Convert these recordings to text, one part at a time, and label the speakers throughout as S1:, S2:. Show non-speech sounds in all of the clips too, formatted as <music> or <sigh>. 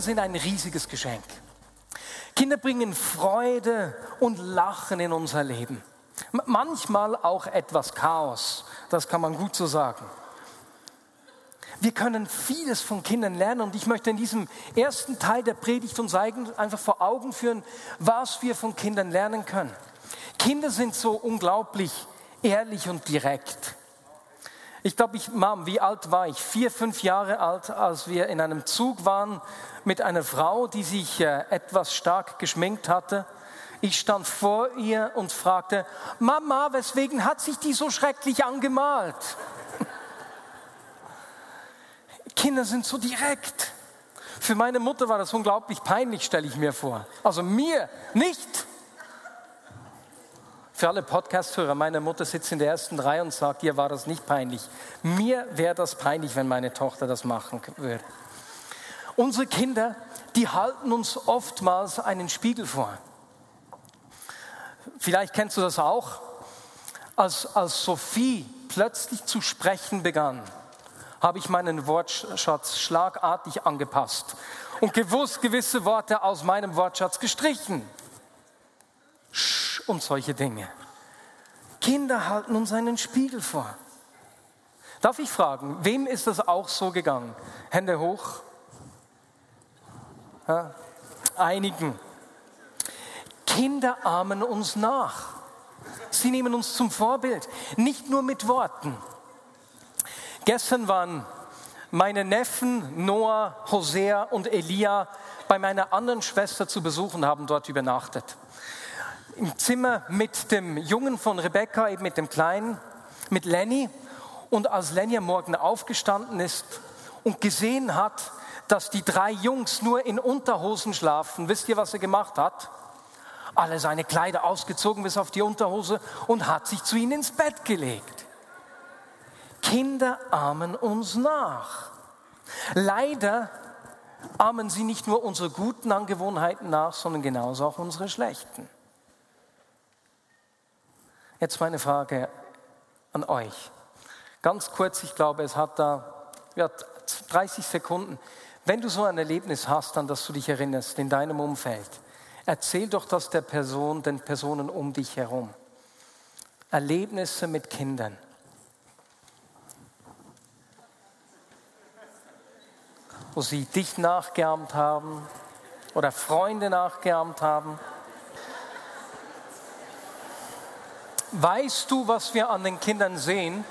S1: Kinder sind ein riesiges Geschenk. Kinder bringen Freude und Lachen in unser Leben. Manchmal auch etwas Chaos, das kann man gut so sagen. Wir können vieles von Kindern lernen und ich möchte in diesem ersten Teil der Predigt uns einfach vor Augen führen, was wir von Kindern lernen können. Kinder sind so unglaublich ehrlich und direkt. Ich glaube, ich, Mom, wie alt war ich? Vier, fünf Jahre alt, als wir in einem Zug waren mit einer Frau, die sich äh, etwas stark geschminkt hatte. Ich stand vor ihr und fragte, Mama, weswegen hat sich die so schrecklich angemalt? <laughs> Kinder sind so direkt. Für meine Mutter war das unglaublich peinlich, stelle ich mir vor. Also mir nicht. Für alle Podcast-Hörer, meine Mutter sitzt in der ersten Reihe und sagt, ihr war das nicht peinlich. Mir wäre das peinlich, wenn meine Tochter das machen würde. Unsere Kinder, die halten uns oftmals einen Spiegel vor. Vielleicht kennst du das auch. Als, als Sophie plötzlich zu sprechen begann, habe ich meinen Wortschatz schlagartig angepasst und gewusst gewisse Worte aus meinem Wortschatz gestrichen. Und solche Dinge. Kinder halten uns einen Spiegel vor. Darf ich fragen, wem ist das auch so gegangen? Hände hoch. Ja, einigen. Kinder ahmen uns nach. Sie nehmen uns zum Vorbild, nicht nur mit Worten. Gestern waren meine Neffen Noah, Hosea und Elia bei meiner anderen Schwester zu besuchen, haben dort übernachtet. Im Zimmer mit dem Jungen von Rebecca, eben mit dem Kleinen, mit Lenny. Und als Lenny am Morgen aufgestanden ist und gesehen hat, dass die drei Jungs nur in Unterhosen schlafen, wisst ihr, was er gemacht hat? alle seine Kleider ausgezogen bis auf die Unterhose und hat sich zu ihnen ins Bett gelegt. Kinder ahmen uns nach. Leider ahmen sie nicht nur unsere guten Angewohnheiten nach, sondern genauso auch unsere schlechten. Jetzt meine Frage an euch. Ganz kurz, ich glaube, es hat da ja, 30 Sekunden. Wenn du so ein Erlebnis hast, an das du dich erinnerst in deinem Umfeld, Erzähl doch das der Person, den Personen um dich herum. Erlebnisse mit Kindern. Wo sie dich nachgeahmt haben oder Freunde nachgeahmt haben. Weißt du, was wir an den Kindern sehen?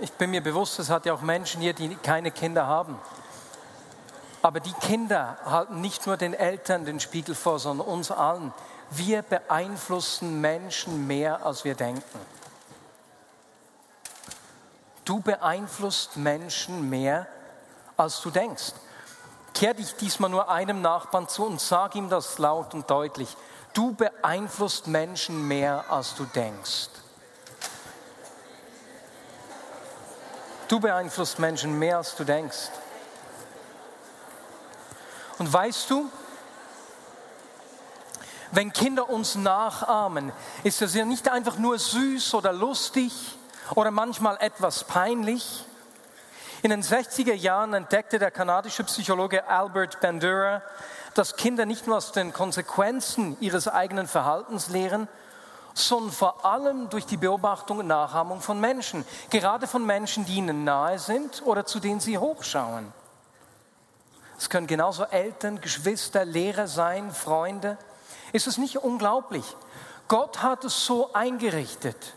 S1: Ich bin mir bewusst, es hat ja auch Menschen hier, die keine Kinder haben. Aber die Kinder halten nicht nur den Eltern den Spiegel vor, sondern uns allen. Wir beeinflussen Menschen mehr, als wir denken. Du beeinflusst Menschen mehr, als du denkst. Kehr dich diesmal nur einem Nachbarn zu und sag ihm das laut und deutlich. Du beeinflusst Menschen mehr, als du denkst. Du beeinflusst Menschen mehr, als du denkst. Und weißt du, wenn Kinder uns nachahmen, ist das ja nicht einfach nur süß oder lustig oder manchmal etwas peinlich. In den 60er Jahren entdeckte der kanadische Psychologe Albert Bandura, dass Kinder nicht nur aus den Konsequenzen ihres eigenen Verhaltens lehren, sondern vor allem durch die Beobachtung und Nachahmung von Menschen, gerade von Menschen, die ihnen nahe sind oder zu denen sie hochschauen. Es können genauso Eltern, Geschwister, Lehrer sein, Freunde. Ist es nicht unglaublich? Gott hat es so eingerichtet,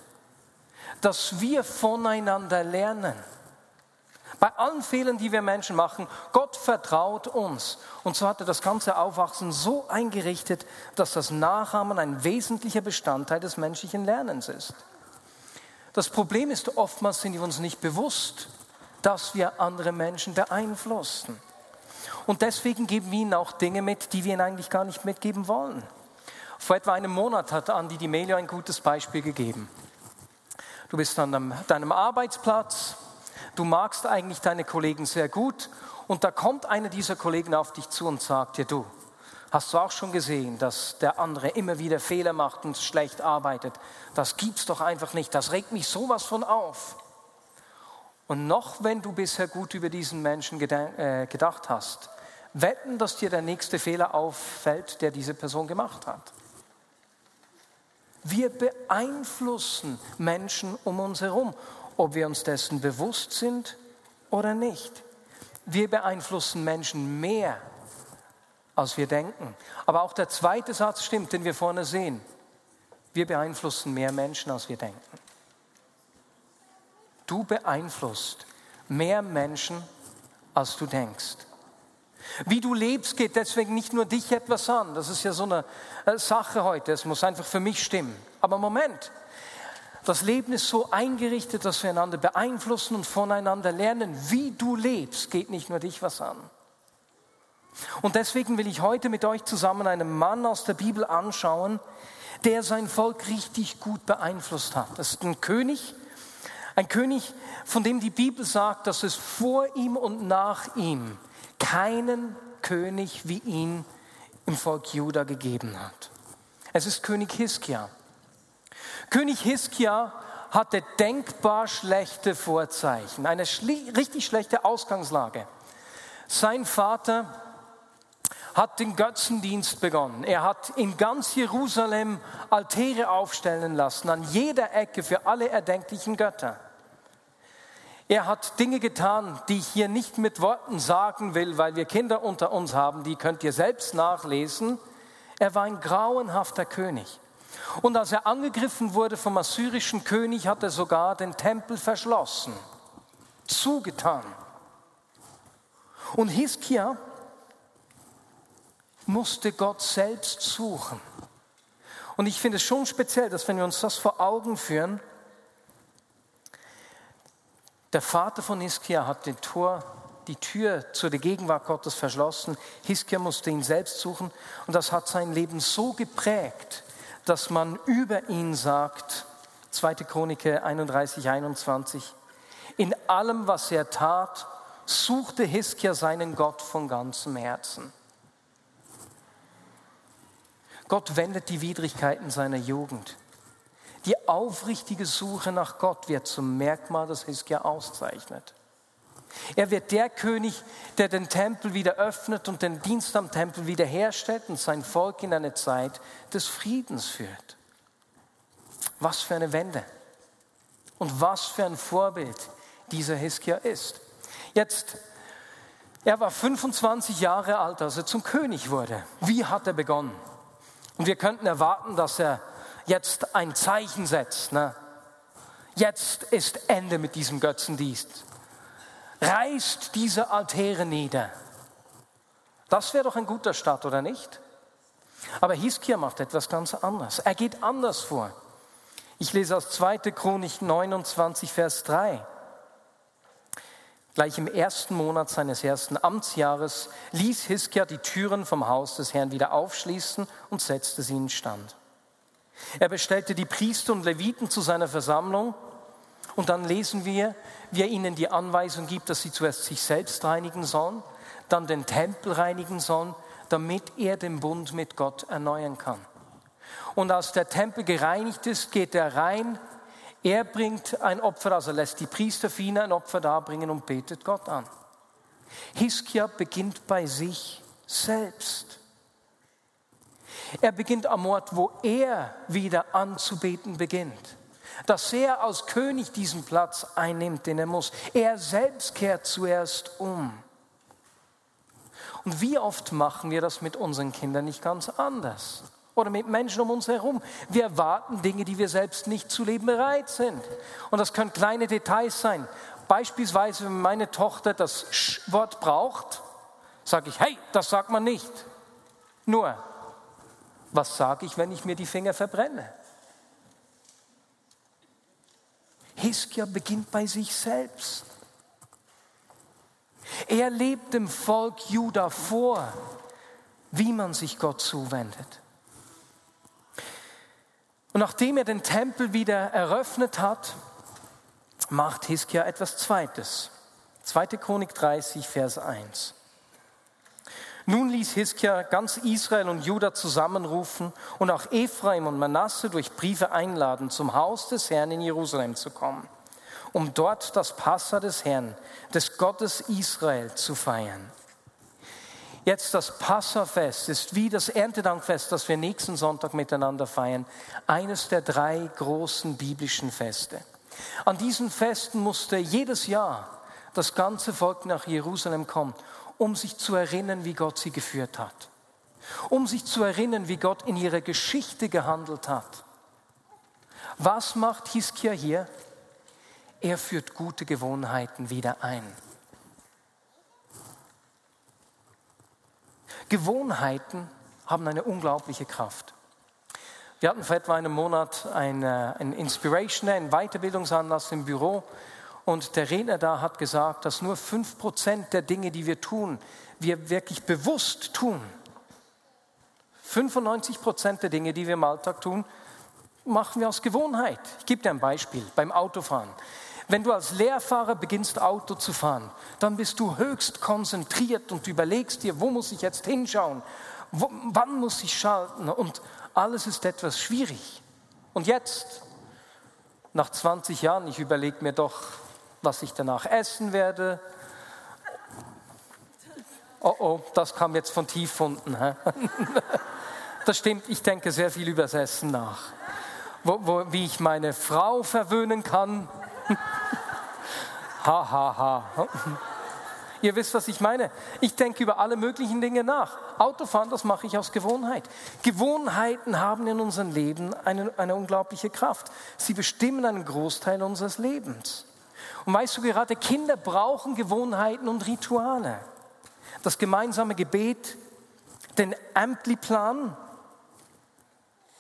S1: dass wir voneinander lernen. Bei allen Fehlern, die wir Menschen machen, Gott vertraut uns. Und so hat er das ganze Aufwachsen so eingerichtet, dass das Nachahmen ein wesentlicher Bestandteil des menschlichen Lernens ist. Das Problem ist, oftmals sind wir uns nicht bewusst, dass wir andere Menschen beeinflussen. Und deswegen geben wir ihnen auch Dinge mit, die wir ihnen eigentlich gar nicht mitgeben wollen. Vor etwa einem Monat hat Andi Di Melio ein gutes Beispiel gegeben. Du bist an deinem Arbeitsplatz, du magst eigentlich deine Kollegen sehr gut und da kommt einer dieser Kollegen auf dich zu und sagt dir, du, hast du auch schon gesehen, dass der andere immer wieder Fehler macht und schlecht arbeitet? Das gibt's doch einfach nicht, das regt mich sowas von auf. Und noch wenn du bisher gut über diesen Menschen äh, gedacht hast, wetten, dass dir der nächste Fehler auffällt, der diese Person gemacht hat. Wir beeinflussen Menschen um uns herum, ob wir uns dessen bewusst sind oder nicht. Wir beeinflussen Menschen mehr, als wir denken. Aber auch der zweite Satz stimmt, den wir vorne sehen. Wir beeinflussen mehr Menschen, als wir denken. Du beeinflusst mehr Menschen, als du denkst. Wie du lebst, geht deswegen nicht nur dich etwas an. Das ist ja so eine äh, Sache heute. Es muss einfach für mich stimmen. Aber Moment, das Leben ist so eingerichtet, dass wir einander beeinflussen und voneinander lernen. Wie du lebst, geht nicht nur dich was an. Und deswegen will ich heute mit euch zusammen einen Mann aus der Bibel anschauen, der sein Volk richtig gut beeinflusst hat. Das ist ein König, ein König, von dem die Bibel sagt, dass es vor ihm und nach ihm keinen König wie ihn im Volk Juda gegeben hat. Es ist König Hiskia. König Hiskia hatte denkbar schlechte Vorzeichen, eine richtig schlechte Ausgangslage. Sein Vater hat den Götzendienst begonnen. Er hat in ganz Jerusalem Altäre aufstellen lassen, an jeder Ecke für alle erdenklichen Götter. Er hat Dinge getan, die ich hier nicht mit Worten sagen will, weil wir Kinder unter uns haben, die könnt ihr selbst nachlesen. Er war ein grauenhafter König. Und als er angegriffen wurde vom assyrischen König, hat er sogar den Tempel verschlossen, zugetan. Und Hiskia musste Gott selbst suchen. Und ich finde es schon speziell, dass wenn wir uns das vor Augen führen, der Vater von Hiskia hat den Tor, die Tür zu der Gegenwart Gottes verschlossen. Hiskia musste ihn selbst suchen und das hat sein Leben so geprägt, dass man über ihn sagt, 2. Chronike 31, 21, in allem, was er tat, suchte Hiskia seinen Gott von ganzem Herzen. Gott wendet die Widrigkeiten seiner Jugd. Die aufrichtige Suche nach Gott wird zum Merkmal, das Hiskia auszeichnet. Er wird der König, der den Tempel wieder öffnet und den Dienst am Tempel wiederherstellt und sein Volk in eine Zeit des Friedens führt. Was für eine Wende und was für ein Vorbild dieser Hiskia ist. Jetzt, er war 25 Jahre alt, als er zum König wurde. Wie hat er begonnen? Und wir könnten erwarten, dass er jetzt ein Zeichen setzt. Ne? Jetzt ist Ende mit diesem Götzendienst. Reißt diese Altäre nieder. Das wäre doch ein guter Start, oder nicht? Aber Hiskia macht etwas ganz anderes. Er geht anders vor. Ich lese aus 2. Chronik 29, Vers 3. Gleich im ersten Monat seines ersten Amtsjahres ließ Hiskia die Türen vom Haus des Herrn wieder aufschließen und setzte sie in Stand. Er bestellte die Priester und Leviten zu seiner Versammlung und dann lesen wir, wie er ihnen die Anweisung gibt, dass sie zuerst sich selbst reinigen sollen, dann den Tempel reinigen sollen, damit er den Bund mit Gott erneuern kann. Und als der Tempel gereinigt ist, geht er rein, er bringt ein Opfer, also lässt die Priester ein Opfer darbringen und betet Gott an. Hiskia beginnt bei sich selbst. Er beginnt am Ort, wo er wieder anzubeten beginnt. Dass er als König diesen Platz einnimmt, den er muss. Er selbst kehrt zuerst um. Und wie oft machen wir das mit unseren Kindern nicht ganz anders? Oder mit Menschen um uns herum. Wir erwarten Dinge, die wir selbst nicht zu leben bereit sind. Und das können kleine Details sein. Beispielsweise, wenn meine Tochter das Wort braucht, sage ich, hey, das sagt man nicht. Nur, was sage ich, wenn ich mir die Finger verbrenne? Hiskia beginnt bei sich selbst. Er lebt dem Volk Juda vor, wie man sich Gott zuwendet. Und nachdem er den Tempel wieder eröffnet hat, macht Hiskia etwas Zweites. 2. Chronik 30, Vers 1. Nun ließ Hiskia ganz Israel und Juda zusammenrufen und auch Ephraim und Manasse durch Briefe einladen, zum Haus des Herrn in Jerusalem zu kommen, um dort das Passa des Herrn, des Gottes Israel, zu feiern. Jetzt das Passafest ist wie das Erntedankfest, das wir nächsten Sonntag miteinander feiern, eines der drei großen biblischen Feste. An diesen Festen musste jedes Jahr das ganze Volk nach Jerusalem kommen, um sich zu erinnern, wie Gott sie geführt hat, um sich zu erinnern, wie Gott in ihrer Geschichte gehandelt hat. Was macht Hiskia hier? Er führt gute Gewohnheiten wieder ein. Gewohnheiten haben eine unglaubliche Kraft. Wir hatten vor etwa einem Monat ein, äh, ein Inspiration, einen Weiterbildungsanlass im Büro und der Redner da hat gesagt, dass nur 5% der Dinge, die wir tun, wir wirklich bewusst tun. 95% der Dinge, die wir im Alltag tun, machen wir aus Gewohnheit. Ich gebe dir ein Beispiel beim Autofahren. Wenn du als Lehrfahrer beginnst, Auto zu fahren, dann bist du höchst konzentriert und überlegst dir, wo muss ich jetzt hinschauen, wo, wann muss ich schalten und alles ist etwas schwierig. Und jetzt, nach 20 Jahren, ich überlege mir doch, was ich danach essen werde. Oh oh, das kam jetzt von tief unten. <laughs> Das stimmt, ich denke sehr viel über das Essen nach. Wo, wo, wie ich meine Frau verwöhnen kann. <laughs> Ha, ha, ha. Ihr wisst, was ich meine. Ich denke über alle möglichen Dinge nach. Autofahren, das mache ich aus Gewohnheit. Gewohnheiten haben in unserem Leben eine, eine unglaubliche Kraft. Sie bestimmen einen Großteil unseres Lebens. Und weißt du, gerade Kinder brauchen Gewohnheiten und Rituale. Das gemeinsame Gebet, den Ampli-Plan,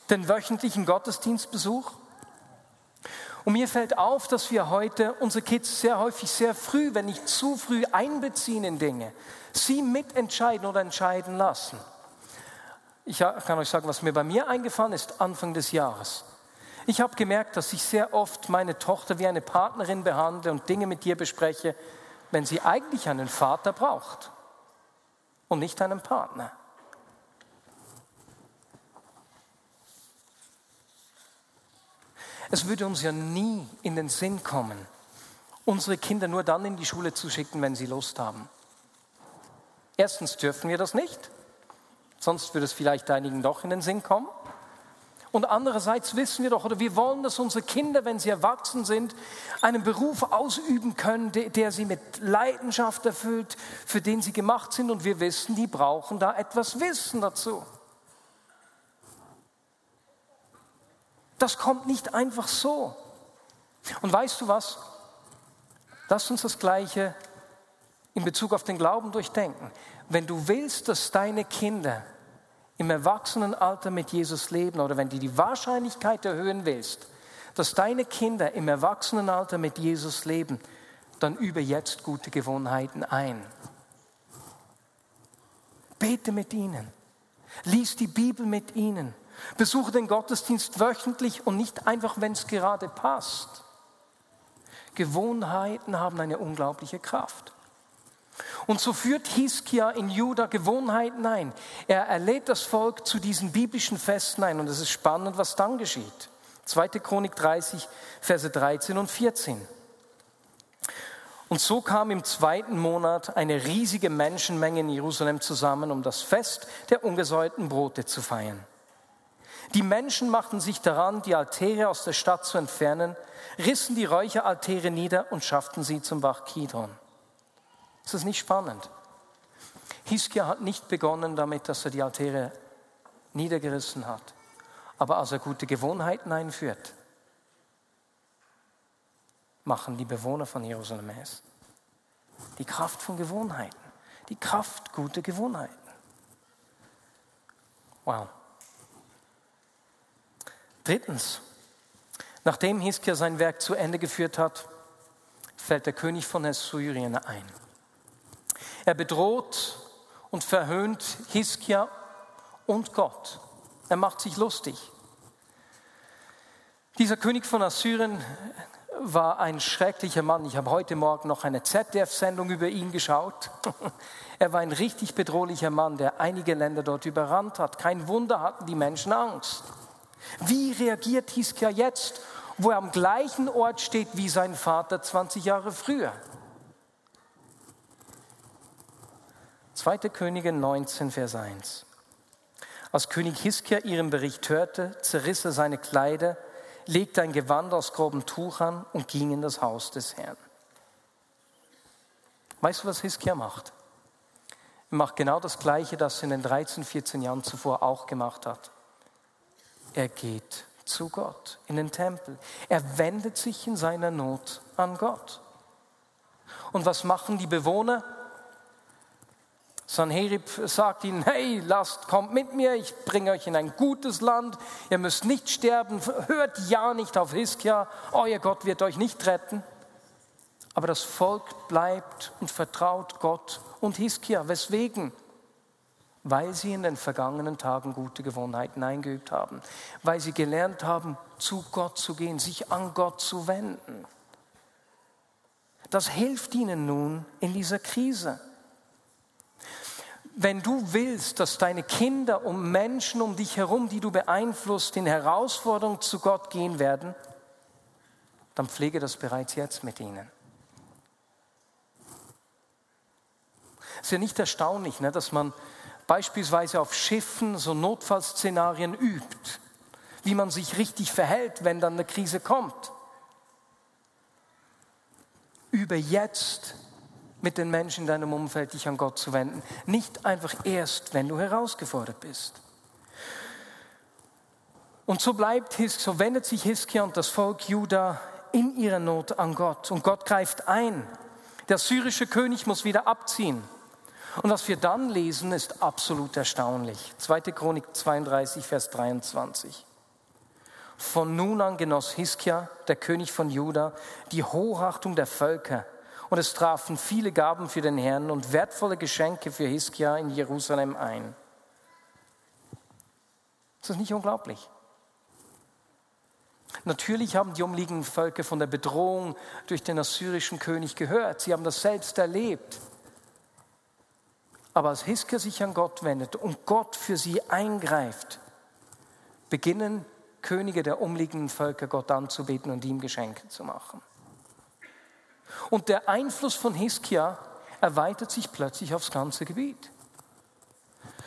S1: den wöchentlichen Gottesdienstbesuch. Und mir fällt auf, dass wir heute unsere Kids sehr häufig sehr früh, wenn nicht zu früh, einbeziehen in Dinge, sie mitentscheiden oder entscheiden lassen. Ich kann euch sagen, was mir bei mir eingefallen ist, Anfang des Jahres. Ich habe gemerkt, dass ich sehr oft meine Tochter wie eine Partnerin behandle und Dinge mit ihr bespreche, wenn sie eigentlich einen Vater braucht und nicht einen Partner. Es würde uns ja nie in den Sinn kommen, unsere Kinder nur dann in die Schule zu schicken, wenn sie Lust haben. Erstens dürfen wir das nicht, sonst würde es vielleicht einigen doch in den Sinn kommen. Und andererseits wissen wir doch, oder wir wollen, dass unsere Kinder, wenn sie erwachsen sind, einen Beruf ausüben können, der, der, sie mit Leidenschaft erfüllt, für den sie gemacht sind. Und wir wissen, die brauchen da etwas Wissen dazu. Das kommt nicht einfach so. Und weißt du was? Lass uns das Gleiche in Bezug auf den Glauben durchdenken. Wenn du willst, dass deine Kinder im Erwachsenenalter mit Jesus leben oder wenn du die Wahrscheinlichkeit erhöhen willst, dass deine Kinder im Erwachsenenalter mit Jesus leben, dann übe jetzt gute Gewohnheiten ein. Bete mit ihnen. Lies die Bibel mit ihnen. Besuche den Gottesdienst wöchentlich und nicht einfach, wenn es gerade passt. Gewohnheiten haben eine unglaubliche Kraft. Und so führt Hiskia in Juda Gewohnheiten ein. Er erlädt das Volk zu diesen biblischen Festen ein und es ist spannend, was dann geschieht. 2. Chronik 30, Verse 13 und 14. Und so kam im zweiten Monat eine riesige Menschenmenge in Jerusalem zusammen, um das Fest der ungesäuerten Brote zu feiern. Die Menschen machten sich daran, die Altäre aus der Stadt zu entfernen, rissen die Räucheraltäre nieder und schafften sie zum Bach Kidron. Ist das nicht spannend? Hiskia hat nicht begonnen damit, dass er die Altäre niedergerissen hat, aber als er gute Gewohnheiten einführt, machen die Bewohner von Jerusalem es. Die Kraft von Gewohnheiten, die Kraft guter Gewohnheiten. Wow. Drittens, nachdem Hiskia sein Werk zu Ende geführt hat, fällt der König von Assyrien ein. Er bedroht und verhöhnt Hiskia und Gott. Er macht sich lustig. Dieser König von Assyrien war ein schrecklicher Mann. Ich habe heute Morgen noch eine ZDF-Sendung über ihn geschaut. <laughs> Er war ein richtig bedrohlicher Mann, der einige Länder dort überrannt hat. Kein Wunder hatten die Menschen Angst. Wie reagiert Hiskia jetzt, wo er am gleichen Ort steht wie sein Vater 20 Jahre früher? 2. Könige 19, Vers 1. Als König Hiskia ihren Bericht hörte, zerriss er seine Kleider, legte ein Gewand aus grobem Tuch an und ging in das Haus des Herrn. Weißt du, was Hiskia macht? Er macht genau das Gleiche, das er in den 13, 14 Jahren zuvor auch gemacht hat. Er geht zu Gott in den Tempel. Er wendet sich in seiner Not an Gott. Und was machen die Bewohner? Sanherib sagt ihnen, hey, lasst, kommt mit mir, ich bringe euch in ein gutes Land, ihr müsst nicht sterben, hört ja nicht auf Hiskia, euer Gott wird euch nicht retten. Aber das Volk bleibt und vertraut Gott und Hiskia. Weswegen? Weil sie in den vergangenen Tagen gute Gewohnheiten eingeübt haben, weil sie gelernt haben, zu Gott zu gehen, sich an Gott zu wenden. Das hilft ihnen nun in dieser Krise wenn du willst, dass deine Kinder und Menschen um dich herum, die du beeinflusst, in Herausforderungen zu Gott gehen werden, dann pflege das bereits jetzt mit ihnen. Es ist ja nicht erstaunlich, ne, dass man beispielsweise auf Schiffen so Notfallszenarien übt, wie man sich richtig verhält, wenn dann eine Krise kommt. Übe jetzt mit den Menschen in deinem Umfeld dich an Gott zu wenden. Nicht einfach erst, wenn du herausgefordert bist. Und so bleibt so wendet sich Hiskia und das Volk Juda in ihrer Not an Gott. Und Gott greift ein. Der syrische König muss wieder abziehen. Und was wir dann lesen, ist absolut erstaunlich. 2. Chronik 32, Vers 23. Von nun an genoss Hiskia, der König von Juda, die Hochachtung der Völker und es trafen viele Gaben für den Herrn und wertvolle Geschenke für Hiskia in Jerusalem ein. Ist das nicht unglaublich? Natürlich haben die umliegenden Völker von der Bedrohung durch den assyrischen König gehört. Sie haben das selbst erlebt. Aber als Hiskia sich an Gott wendet und Gott für sie eingreift, beginnen Könige der umliegenden Völker Gott anzubeten und ihm Geschenke zu machen. Und der Einfluss von Hiskia erweitert sich plötzlich aufs ganze Gebiet.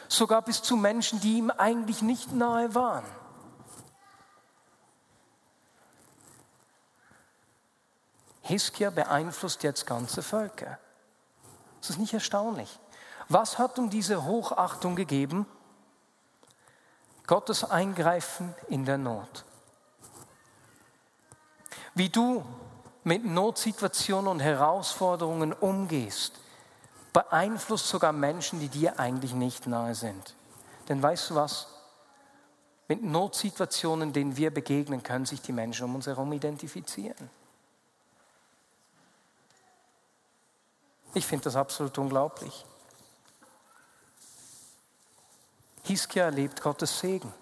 S1: Sogar bis zu Menschen, die ihm eigentlich nicht nahe waren. Hiskia beeinflusst jetzt ganze Völker. Das ist nicht erstaunlich. Was hat um diese Hochachtung gegeben? Gottes Eingreifen in der Not. Wie du mit Notsituationen und Herausforderungen umgehst, beeinflusst sogar Menschen, die dir eigentlich nicht nahe sind. Denn weißt du was? Mit Notsituationen, denen wir begegnen, können sich die Menschen um uns herum identifizieren. Ich finde das absolut unglaublich. Hiskia erlebt Gottes Segen,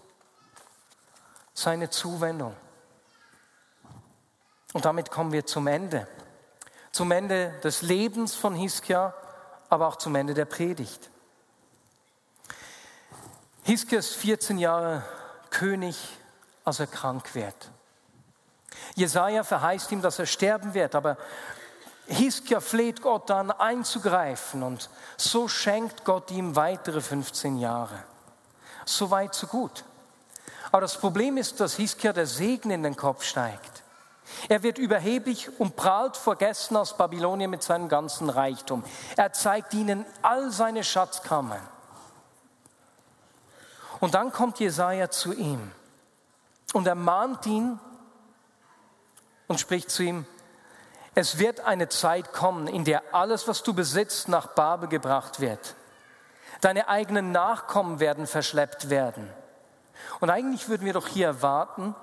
S1: seine Zuwendung. Und damit kommen wir zum Ende. Zum Ende des Lebens von Hiskia, aber auch zum Ende der Predigt. Hiskia ist 14 Jahre König, als er krank wird. Jesaja verheißt ihm, dass er sterben wird, aber Hiskia fleht Gott an, einzugreifen und so schenkt Gott ihm weitere 15 Jahre. So weit, so gut. Aber das Problem ist, dass Hiskia der Segen in den Kopf steigt. Er wird überheblich und prahlt vor Gästen aus Babylonien mit seinem ganzen Reichtum. Er zeigt ihnen all seine Schatzkammern. Und dann kommt Jesaja zu ihm und er mahnt ihn und spricht zu ihm: Es wird eine Zeit kommen, in der alles, was du besitzt, nach Babel gebracht wird. Deine eigenen Nachkommen werden verschleppt werden. Und eigentlich würden wir doch hier erwarten,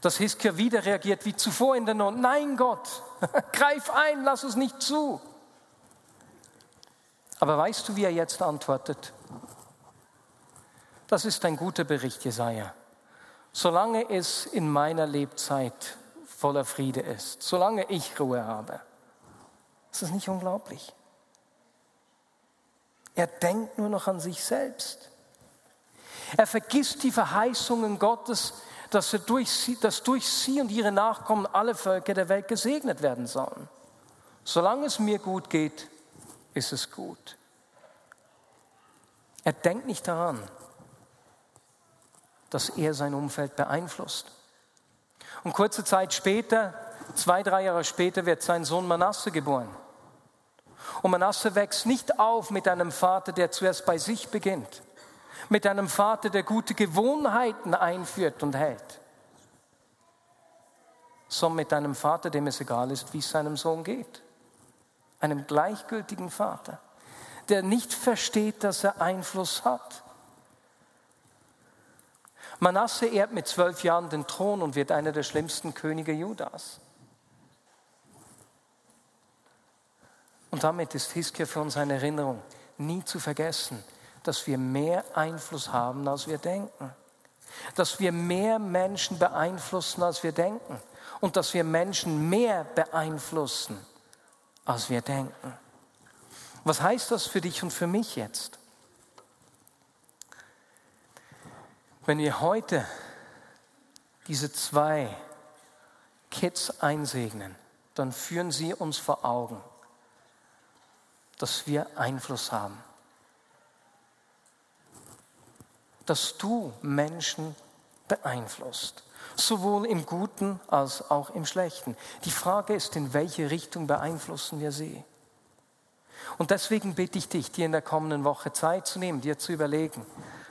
S1: dass Hiskia wieder reagiert wie zuvor in der Not. Nein, Gott, <laughs> greif ein, lass es nicht zu. Aber weißt du, wie er jetzt antwortet? Das ist ein guter Bericht, Jesaja. Solange es in meiner Lebzeit voller Friede ist, solange ich Ruhe habe, ist das nicht unglaublich? Er denkt nur noch an sich selbst. Er vergisst die Verheißungen Gottes, dass, durch sie, dass durch sie und ihre Nachkommen alle Völker der Welt gesegnet werden sollen. Solange es mir gut geht, ist es gut. Er denkt nicht daran, dass er sein Umfeld beeinflusst. Und kurze Zeit später, zwei, drei Jahre später, wird sein Sohn Manasse geboren. Und Manasse wächst nicht auf mit einem Vater, der zuerst bei sich beginnt, mit einem Vater, der gute Gewohnheiten einführt und hält, sondern mit einem Vater, dem es egal ist, wie es seinem Sohn geht. Einem gleichgültigen Vater, der nicht versteht, dass er Einfluss hat Manasse erbt mit zwölf Jahren den Thron und wird einer der schlimmsten Könige Judas. Und damit ist Hiskia für uns eine Erinnerung, nie zu vergessen, dass wir mehr Einfluss haben, als wir denken. Dass wir mehr Menschen beeinflussen, als wir denken. Und dass wir Menschen mehr beeinflussen, als wir denken. Was heißt das für dich und für mich jetzt? Wenn wir heute diese zwei Kids einsegnen, dann führen sie uns vor Augen, dass wir Einfluss haben. Dass du Menschen beeinflusst, sowohl im Guten als auch im Schlechten. Die Frage ist, in welche Richtung beeinflussen wir sie? Und deswegen bitte ich dich, dir in der kommenden Woche Zeit zu nehmen, dir zu überlegen,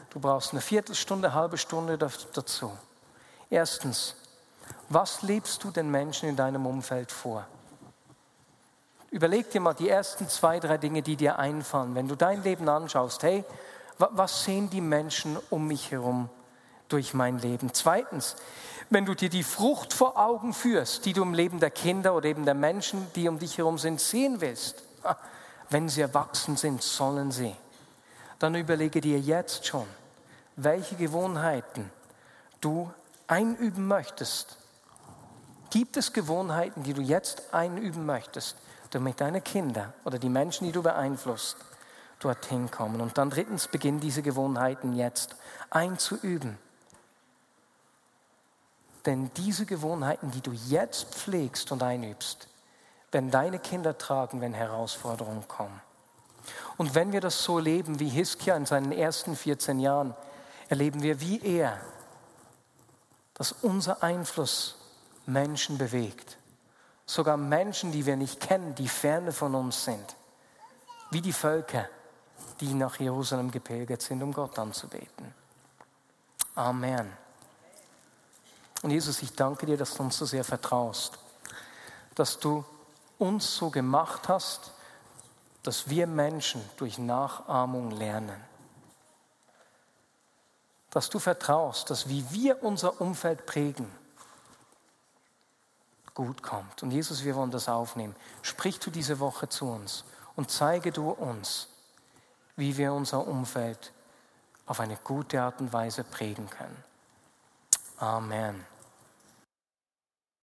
S1: Du brauchst eine Viertelstunde, halbe Stunde dazu. Erstens, was lebst du den Menschen in deinem Umfeld vor? Überleg dir mal die ersten zwei, drei Dinge, die dir einfallen. Wenn du dein Leben anschaust, hey, was sehen die Menschen um mich herum durch mein Leben? Zweitens, wenn du dir die Frucht vor Augen führst, die du im Leben der Kinder oder eben der Menschen, die um dich herum sind, sehen willst, wenn sie erwachsen sind, sollen sie, dann überlege dir jetzt schon, welche Gewohnheiten du einüben möchtest. Gibt es Gewohnheiten, die du jetzt einüben möchtest, damit deine Kinder oder die Menschen, die du beeinflusst, dorthin kommen? Und dann drittens, beginn diese Gewohnheiten jetzt einzuüben. Denn diese Gewohnheiten, die du jetzt pflegst und einübst, werden deine Kinder tragen, wenn Herausforderungen kommen. Und wenn wir das so leben wie Hiskia in seinen ersten 14 Jahren, erleben wir wie er, dass unser Einfluss Menschen bewegt. Sogar Menschen, die wir nicht kennen, die ferne von uns sind. Wie die Völker, die nach Jerusalem gepilgert sind, um Gott anzubeten. Amen. Und Jesus, ich danke dir, dass du uns so sehr vertraust, dass du uns so gemacht hast, dass wir Menschen durch Nachahmung lernen dass du vertraust, dass wie wir unser Umfeld prägen, gut kommt. Und Jesus, wir wollen das aufnehmen. Sprich du diese Woche zu uns und zeige du uns, wie wir unser Umfeld auf eine gute Art und Weise prägen können. Amen.